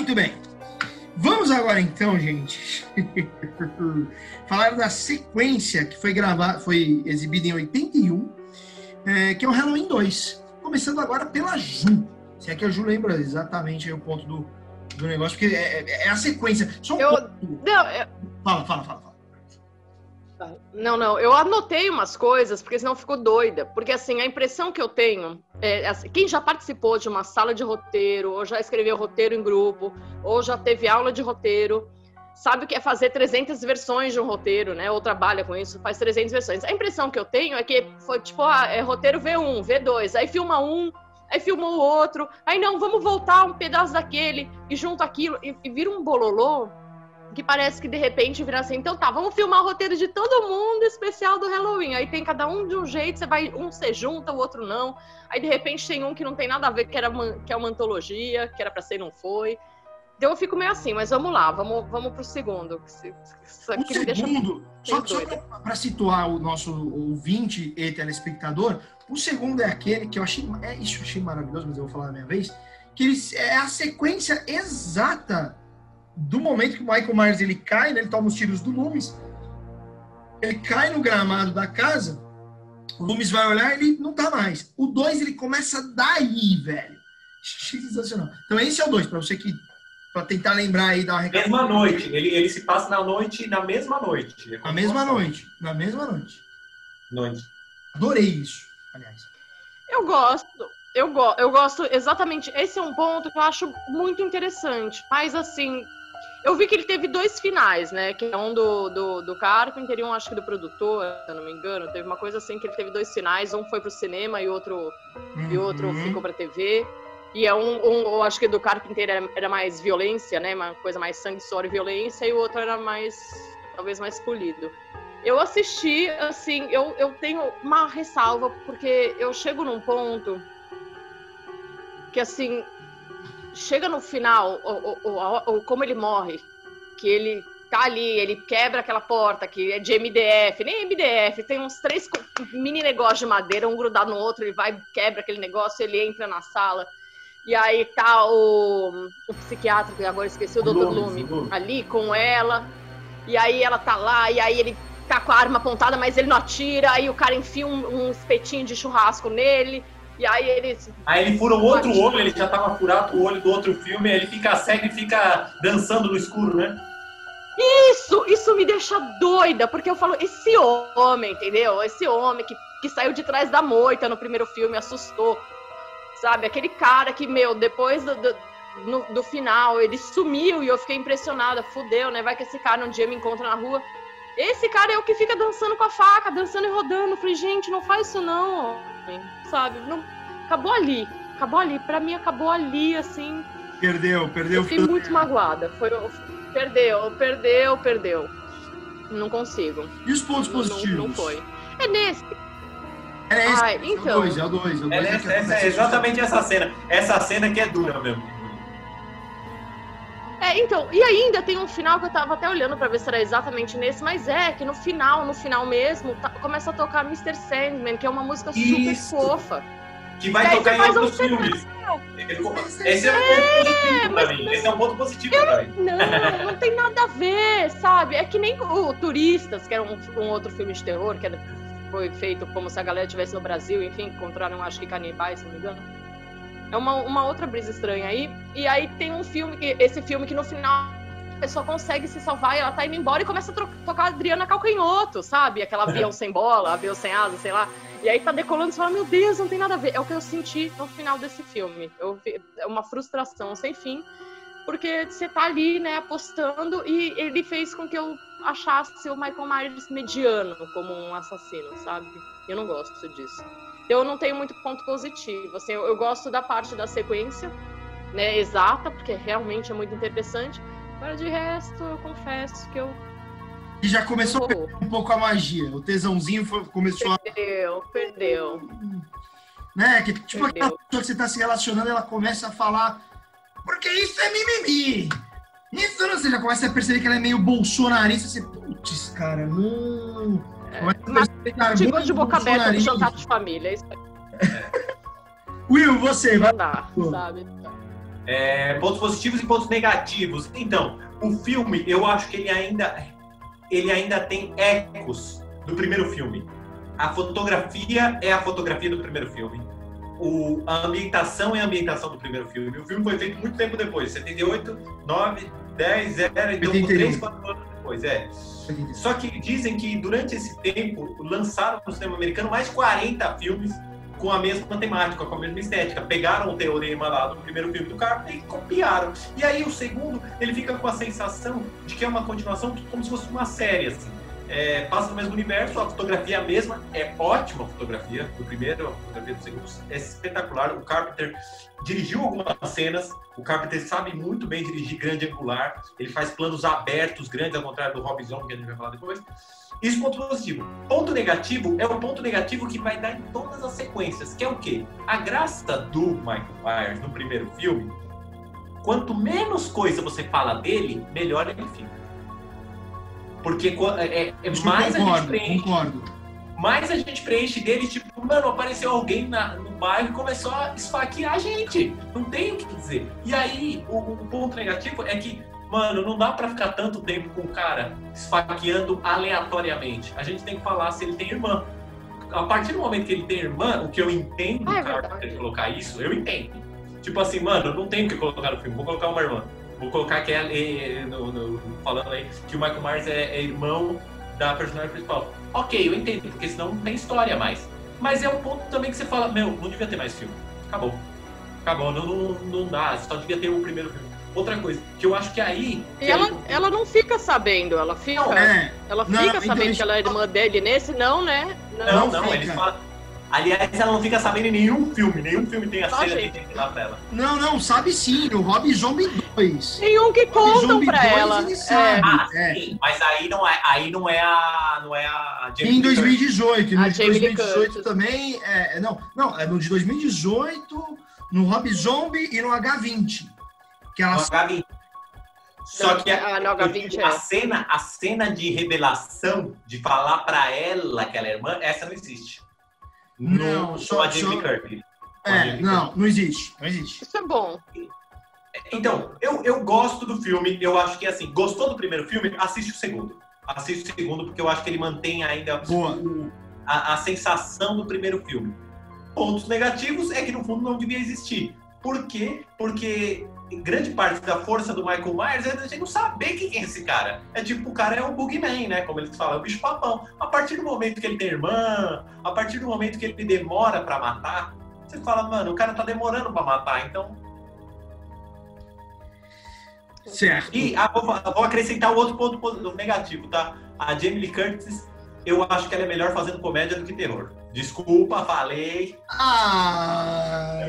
Muito bem. Vamos agora então, gente, falar da sequência que foi gravada, foi exibida em 81, é, que é o Halloween 2. Começando agora pela Ju. Se é que a Ju lembra exatamente o ponto do, do negócio, porque é, é, é a sequência. Só um Eu- ponto. Não, eu- Fala, fala, fala. fala. Não, não, eu anotei umas coisas, porque senão ficou doida. Porque, assim, a impressão que eu tenho, é, assim, quem já participou de uma sala de roteiro, ou já escreveu roteiro em grupo, ou já teve aula de roteiro, sabe o que é fazer 300 versões de um roteiro, né? Ou trabalha com isso, faz 300 versões. A impressão que eu tenho é que foi tipo, ah, é roteiro V1, V2, aí filma um, aí filma o outro, aí não, vamos voltar um pedaço daquele, e junto aquilo, e, e vira um bololô que parece que de repente vira assim, então tá, vamos filmar o roteiro de todo mundo especial do Halloween. Aí tem cada um de um jeito, você vai, um você junta, o outro não. Aí de repente tem um que não tem nada a ver, que, era uma, que é uma antologia, que era pra ser e não foi. Então eu fico meio assim, mas vamos lá, vamos, vamos pro segundo. se- Isso O aqui segundo, só, só para situar o nosso ouvinte e telespectador, o segundo é aquele que eu achei, é, isso eu achei maravilhoso, mas eu vou falar da minha vez, que ele, é a sequência exata do momento que o Michael Myers ele cai, né, ele toma os tiros do Loomis, ele cai no gramado da casa, o Loomis vai olhar ele não tá mais. O 2 ele começa daí, velho. Sensacional. Então esse é o 2, para você que para tentar lembrar aí da Mesma noite. Ele, ele se passa na noite, na mesma noite. É Na mesma noite. Na mesma noite. Noite. Adorei isso, aliás. Eu gosto, eu, go eu gosto exatamente. Esse é um ponto que eu acho muito interessante. Mas assim, eu vi que ele teve dois finais, né? Que é um do, do, do Carpenter e um, acho que do produtor, se eu não me engano. Teve uma coisa assim que ele teve dois finais, um foi pro cinema e outro, e outro Uhum. ficou pra TV. E é um, um, eu acho que do Carpenter era, era mais violência, né? Uma coisa mais sangue, suor e violência, e o outro era mais, talvez mais polido. Eu assisti, assim, eu, eu tenho uma ressalva, porque eu chego num ponto que, assim, chega no final, o, o, o, o- como ele morre, que ele tá ali, ele quebra aquela porta, que é de MDF, nem MDF, tem uns três mini negócios de madeira, um grudado no outro, ele vai, quebra aquele negócio, ele entra na sala, e aí tá o, o psiquiatra, que agora esqueci, o Dr. Lume, ali com ela, e aí ela tá lá, e aí ele tá com a arma apontada, mas ele não atira, aí o cara enfia um, um espetinho de churrasco nele, e aí ele Aí ele fura o outro olho, ele já tava furado o olho do outro filme, aí ele fica cego e fica dançando no escuro, né? Isso, isso me deixa doida, porque eu falo, esse homem, entendeu? Esse homem que, que saiu de trás da moita no primeiro filme, assustou, sabe? Aquele cara que, meu, depois do, do, no- do final, ele sumiu e eu fiquei impressionada, fudeu, né? Vai que esse cara um dia me encontra na rua. Esse cara é o que fica dançando com a faca, dançando e rodando. Eu falei, gente, não faz isso não, homem, sabe? Não, acabou ali, acabou ali. Pra mim, acabou ali, assim, Perdeu, perdeu. eu fiquei muito magoada. Foi, perdeu, perdeu, perdeu. Não consigo. E os pontos Não, não, positivos? não foi. É nesse. É esse, Ai, é o então. 2, é o 2. É, o É, dois é essa acontece é exatamente essa cena. Essa cena que é dura mesmo. É, então, e ainda tem um final que eu tava até olhando pra ver se era exatamente nesse, mas é que no final, no final mesmo, tá- começa a tocar Mr. Sandman, que é uma música super Isso. fofa. Que vai aí tocar em um outros filmes. Esse é um ponto positivo pra mim. Esse é um ponto positivo pra mim. Não, não tem nada a ver, sabe? É que nem o Turistas, que era um, um outro filme de terror, que era- foi feito como se a galera estivesse no Brasil, enfim, encontraram, acho que canibais, se não me engano. É uma, uma outra brisa estranha aí. E aí tem um filme, que- esse filme que no final a pessoa consegue se salvar e ela tá indo embora e começa a tocar Adriana Calcanhoto, sabe? Aquela avião sem bola, avião sem asa, sei lá. E aí tá decolando e você fala, meu Deus, não tem nada a ver. É o que eu senti no final desse filme. Eu é uma frustração sem fim porque você tá ali, né, apostando, e ele fez com que eu achasse o Michael Myers mediano como um assassino, sabe? Eu não gosto disso. Eu não tenho muito ponto positivo, assim, eu, eu gosto da parte da sequência, né, exata, porque realmente é muito interessante, mas de resto, eu confesso que eu... E já começou a perder um pouco a magia. O tesãozinho foi- começou a. Perdeu, perdeu. Né? Que, tipo, Perdeu. aquela pessoa que você tá se relacionando, ela começa a falar. Porque isso é mimimi! Isso não, você já começa a perceber que ela é meio bolsonarista. Você, putz, cara, não. A mas é muito de boca aberta no jantar de família, isso aí Will, você, vai. dá, sabe? É, pontos positivos e pontos negativos. Então, o filme, eu acho que ele ainda, ele ainda tem ecos do primeiro filme. A fotografia é a fotografia do primeiro filme. O, a ambientação é a ambientação do primeiro filme. O filme foi feito muito tempo depois, 78, 9, 10, 0, então 3, 4 anos depois. É. Só que dizem que durante esse tempo lançaram no cinema americano mais 40 filmes com a mesma temática, com a mesma estética. Pegaram o teorema lá do primeiro filme do Carpenter e copiaram. E aí o segundo, ele fica com a sensação de que é uma continuação como se fosse uma série, assim é, passa no mesmo universo, a fotografia é a mesma, é ótima a fotografia do primeiro, a fotografia do segundo é espetacular. O Carpenter dirigiu algumas cenas, o Carpenter sabe muito bem dirigir grande angular, ele faz planos abertos, grandes, ao contrário do Rob Zombie, que a gente vai falar depois. Isso é ponto positivo. Ponto negativo é o ponto negativo que vai dar em todas as sequências, que é o quê? A graça do Michael Myers no primeiro filme, quanto menos coisa você fala dele, melhor ele fica. Porque é, é, é mais concordo, a gente preenche. Concordo. Mais a gente preenche dele, tipo, mano, apareceu alguém na, no bairro e começou a esfaquear a gente. Não tem o que dizer. E aí, o, o ponto negativo é que, mano, não dá para ficar tanto tempo com o cara esfaqueando aleatoriamente. A gente tem que falar se ele tem irmã. A partir do momento que ele tem irmã, o que eu entendo, ah, é cara, pra colocar isso, eu entendo. Tipo assim, mano, não tem o que colocar no filme, vou colocar uma irmã. Vou colocar que é, no, no, falando aí que o Michael Myers é, é, irmão da personagem principal. Ok, eu entendo, porque senão não tem história mais. Mas é um ponto também que você fala, meu, não devia ter mais filme. Acabou. Acabou, não, não, não dá, só devia ter o primeiro filme. Outra coisa, que eu acho que aí. E ela, aí... ela não fica sabendo, ela fica. Não, é. Ela fica não, sabendo então, que ela é irmã dele. Nesse, não, né? Não, não, não eles falam Aliás, ela não fica sabendo em nenhum filme. Nenhum filme tem a cena de lá pra ela. Não, não, sabe sim. O Rob Zombie 2. Nenhum que contam pra 2, ela. Ele sabe. Ah, é. sim, mas aí não é, aí não é a. Não é a Jamie em 2018. No de 2018 também. É, é, não, não, é no de 2018, no Rob Zombie e no H20. Que ela... No H20. Só que a, ah, a, a, cena, a cena de revelação, de falar pra ela que ela é irmã, essa não existe. Não, só a Jamie Kirk. É, não, não existe, não existe. Isso é bom. Então, eu, eu gosto do filme, eu acho que assim, gostou do primeiro filme, assiste o segundo. Assiste o segundo, porque eu acho que ele mantém ainda o, a, a sensação do primeiro filme. Pontos negativos é que no fundo não devia existir. Por quê? Porque grande parte da força do Michael Myers é a gente não saber quem é esse cara. É tipo, o cara é o Boogeyman, né? Como eles falam, é o bicho papão. A partir do momento que ele tem irmã, a partir do momento que ele demora para matar, você fala, mano, o cara tá demorando para matar, então. Certo. E ah, vou, vou, acrescentar um outro ponto negativo, tá? A Jamie Lee Curtis, eu acho que ela é melhor fazendo comédia do que terror. Desculpa, falei. Ah,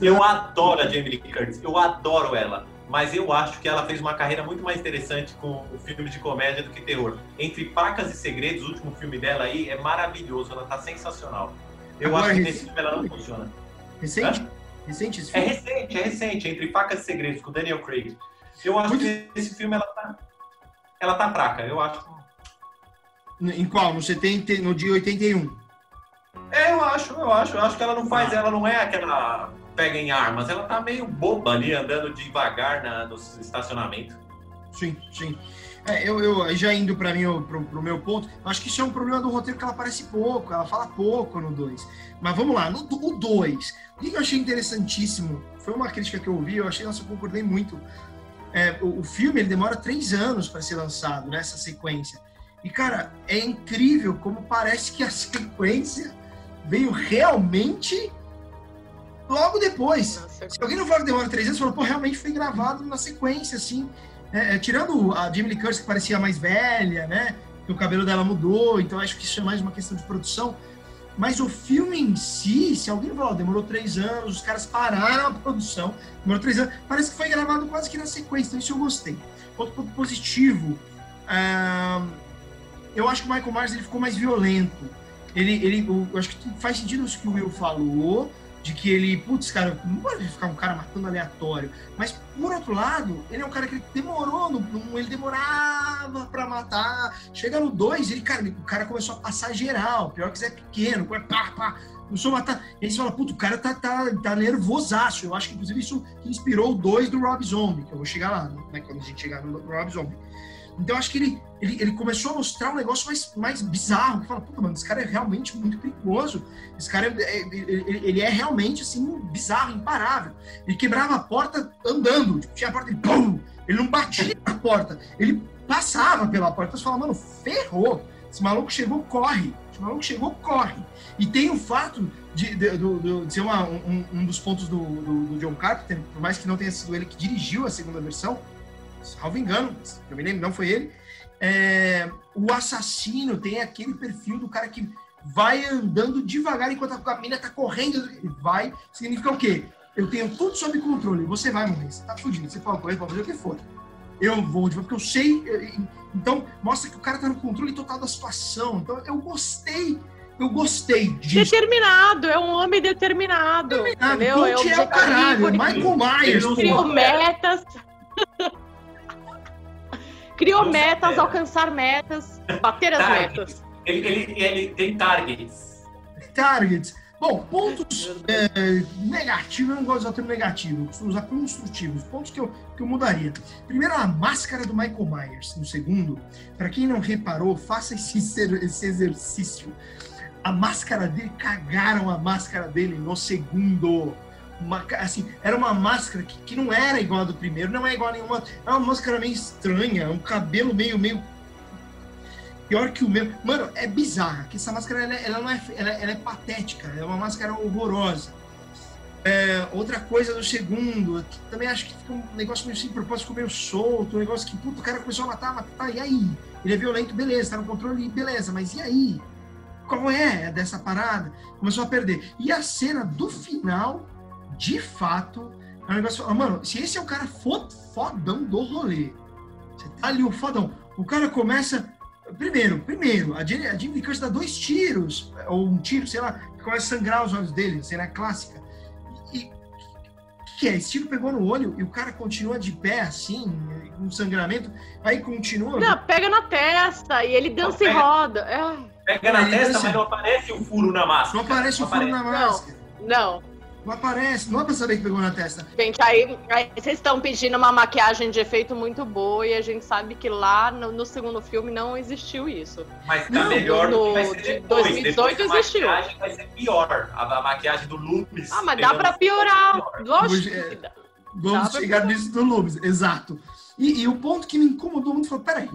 eu, eu adoro a Jamie Lee Curtis, eu adoro ela. Mas eu acho que ela fez uma carreira muito mais interessante com o filme de comédia do que terror. Entre Facas e Segredos, o último filme dela aí é maravilhoso, ela tá sensacional. Eu Agora, acho que nesse filme ela não funciona. Recente? Hã? Recente esse é filme? É recente, é recente, entre Facas e Segredos, com Daniel Craig. Eu acho muito... que nesse filme ela tá. Ela tá fraca, eu acho. Em qual? No 70, no dia 81? É, eu acho, eu acho. Eu acho que ela não faz, ah. ela não é aquela pega em armas, ela tá meio boba ali, andando devagar na, no estacionamento. Sim, sim. É, eu, eu já indo para mim pro, pro meu ponto, acho que isso é um problema do roteiro que ela aparece pouco, ela fala pouco no 2. Mas vamos lá, no 2, o que eu achei interessantíssimo, foi uma crítica que eu ouvi, eu achei, nossa, eu concordei muito. É, o, o, filme ele demora três anos para ser lançado, nessa né, sequência. E, cara, é incrível como parece que a sequência veio realmente logo depois. Nossa, Se alguém não fala que demora três anos, falou, pô, realmente foi gravado na sequência, assim. É, é, tirando a Jamie Lee Curtis, que parecia mais velha, né? Que o cabelo dela mudou, então acho que isso é mais uma questão de produção. Mas o filme em si, se alguém falar, demorou três anos, os caras pararam a produção, demorou três anos, parece que foi gravado quase que na sequência, então isso eu gostei. Outro ponto positivo, eu acho que o Michael Myers ele ficou mais violento ele, ele eu acho que faz sentido isso que o Will falou, de que ele, putz, cara, não pode ficar um cara matando aleatório. Mas, por outro lado, ele é um cara que demorou, no, no, ele demorava pra matar. Chega no 2, ele, cara, o cara começou a passar geral, pior que Zé Pequeno, pá, pá, começou a matar. E aí você fala, puto, o cara tá, tá, tá nervosaço. Eu acho que, inclusive, isso inspirou o 2 do Rob Zombie, que eu vou chegar lá, né, quando a gente chegar no Rob Zombie. Então, acho que ele, ele, ele, começou a mostrar um negócio mais, mais bizarro. Fala, puta, mano, esse cara é realmente muito perigoso. Esse cara, é, é, ele, ele, é realmente, assim, bizarro, imparável. Ele quebrava a porta andando. Tipo, tinha a porta e pum! Ele não batia na porta. Ele passava pela porta. Você fala, mano, ferrou. Esse maluco chegou, corre. Esse maluco chegou, corre. E tem o fato de, de, de, de ser uma, um, um, dos pontos do, do, do John Carpenter, por mais que não tenha sido ele que dirigiu a segunda versão, salvo engano, eu me lembro, não foi ele. É, o assassino tem aquele perfil do cara que vai andando devagar enquanto a menina tá correndo. Ele vai, significa o quê? Eu tenho tudo sob controle. Você vai morrer, você tá fugindo, você pode correr, pode fazer o que for. Eu vou, porque eu sei. Então, mostra que o cara tá no controle total da situação. Então, eu gostei eu gostei disso. Determinado, é um homem determinado. determinado. Entendeu? É, é o caralho, Michael Myers. Criou metas. Criou metas, alcançar metas, bater as targets. metas. Ele, ele, ele, tem targets. Targets. Bom, pontos é, negativos, eu não gosto de usar o termo negativo, eu costumo usar construtivos, pontos que eu, que eu mudaria. Primeiro, a máscara do Michael Myers. No segundo, para quem não reparou, faça esse, esse exercício. A máscara dele, cagaram a máscara dele no segundo uma, assim, era uma máscara que, que não era igual a do primeiro, não é igual a nenhuma. É uma máscara meio estranha, um cabelo meio, meio. Pior que o meu. Mano, é bizarra, que essa máscara ela, ela não é, ela, ela, é patética, é uma máscara horrorosa. É, outra coisa do segundo, também acho que fica um negócio meio sem propósito, meio solto, um negócio que, puto, o cara começou a matar, matar, e aí? Ele é violento, beleza, tá no controle, beleza, mas e aí? Qual é dessa parada? Começou a perder. E a cena do final de fato, é um negócio. Mano, se esse é o cara fodão do rolê, você tá ali o fodão, o cara começa. Primeiro, primeiro, a Jamie, a Jamie Curtis dá dois tiros, ou um tiro, sei lá, que começa a sangrar os olhos dele, cena clássica. E o que é? Esse tiro pegou no olho e o cara continua de pé assim, com sangramento, aí continua. Não, pega na testa e ele dança e roda. É. Pega na testa, mas não aparece o furo na máscara. Não aparece o furo na máscara. Não. não. Não aparece, não é pra saber que pegou na testa. Gente, aí, aí vocês estão pedindo uma maquiagem de efeito muito boa e a gente sabe que lá no, no segundo filme não existiu isso. Mas tá não, melhor no, do que vai ser depois. 2018 depois existiu. A maquiagem vai ser pior. A, a maquiagem do Loomis. Ah, mas dá pra piorar. Lógico é, que dá. Vamos dá chegar nisso do Loomis, exato. E, e, o ponto que me incomodou muito foi, peraí,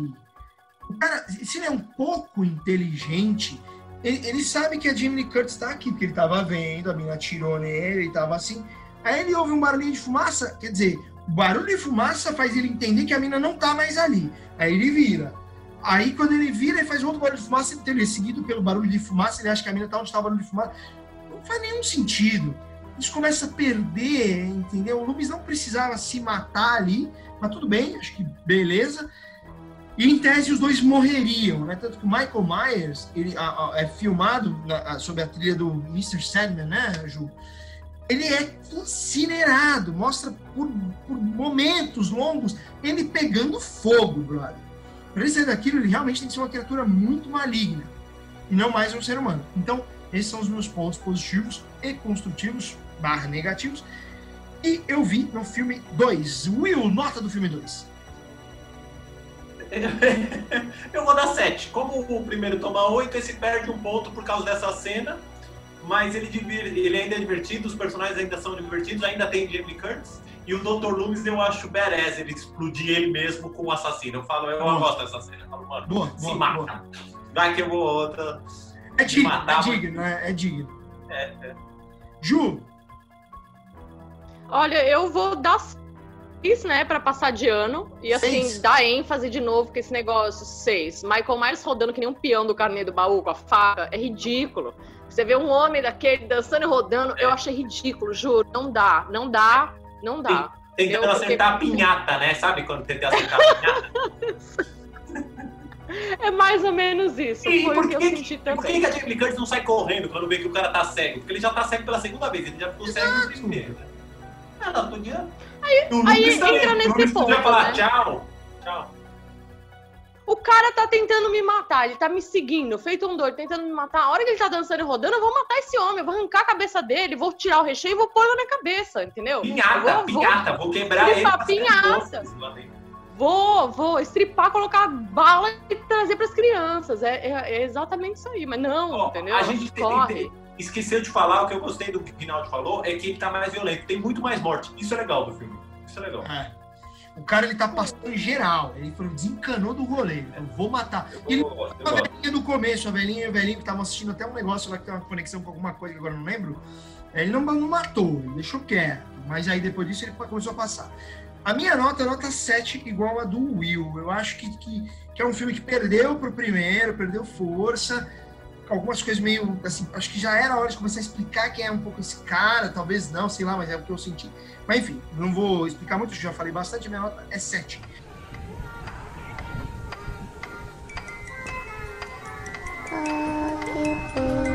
o cara, se ele é um pouco inteligente, ele, ele, sabe que a Jimmy Curtis está aqui, porque ele estava vendo, a mina atirou nele, ele estava assim. Aí ele ouve um barulhinho de fumaça, quer dizer, o barulho de fumaça faz ele entender que a mina não está mais ali. Aí ele vira. Aí quando ele vira, ele faz outro barulho de fumaça, então ele é seguido pelo barulho de fumaça, ele acha que a mina está onde está o barulho de fumaça. Não faz nenhum sentido. Isso começa a perder, entendeu? O Lubis não precisava se matar ali, mas tudo bem, acho que beleza. E em tese os dois morreriam, né? Tanto que o Michael Myers ele, a, a, é filmado na, a, sob a trilha do Mr. Sandman, né, Ju? Ele é incinerado, mostra por, por momentos longos ele pegando fogo, brother. Para ele sair daquilo, ele realmente tem que ser uma criatura muito maligna e não mais um ser humano. Então, esses são os meus pontos positivos e construtivos, barra negativos. E eu vi no filme 2. Will, nota do filme 2. eu vou dar 7. Como o primeiro toma 8, esse perde um ponto por causa dessa cena. Mas ele, ele ainda é divertido, os personagens ainda são divertidos, ainda tem Jamie Curtis. E o Dr. Loomis eu acho badass, ele explodir ele mesmo com o assassino. Eu falo, eu boa. gosto dessa cena. Eu falo, mano, boa, se boa, mata. Boa. Vai que eu vou outra. É digno, matar, é digno, é, é digno. É, é. Ju! Olha, eu vou dar isso, né, para passar de ano. E assim, seis. dar ênfase de novo com esse negócio. Seis. Michael Myers rodando que nem um peão do carnê do baú com a faca. É ridículo. Você vê um homem daquele dançando e rodando, eu achei ridículo, juro. Não dá, não dá, não dá. Tentando Porque... acertar a pinhata, né? Sabe quando tenta acertar a pinhata? É mais ou menos isso. E Foi por o que eu que, senti por que também. que a Jamie Curtis não sai correndo quando vê que o cara tá cego? Porque ele já tá cego pela segunda vez, ele já ficou cego no primeiro. não, podia. Aí, aí entra nesse podia ponto, falar né? tchau. Tchau. O cara tá tentando me matar, ele tá me seguindo, feito um doido, tentando me matar. A hora que ele tá dançando e rodando, eu vou matar esse homem, eu vou arrancar a cabeça dele, vou tirar o recheio e vou pôr na minha cabeça, entendeu? Pinhata, vou- pinhata, vou quebrar ele. Pinhata. Vou, vou estripar, colocar bala e trazer pras crianças. É, é- é exatamente isso aí, mas não, Ó, entendeu? A gente Corre. tem- esqueceu de falar, o que eu gostei do que o Rinaldi falou é que ele tá mais violento, tem muito mais morte. Isso é legal do filme. Isso é legal. É. O cara, ele tá passando em geral. Ele falou, desencanou do rolê. Eu vou matar. Eu, Ele- A velhinha do começo, a velhinha e o velhinho que estavam assistindo até um negócio lá que tem uma conexão com alguma coisa que agora não lembro. Ele não, não matou, ele deixou quieto. Mas aí depois disso ele começou a passar. A minha nota é nota 7, igual a do Will. Eu acho que, que, que é um filme que perdeu pro primeiro, perdeu força. Algumas coisas meio assim, acho que já era hora de começar a explicar quem é um pouco esse cara, talvez não, sei lá, mas é o que eu senti. Mas enfim, não vou explicar muito, já falei bastante, minha nota é 7. Ah.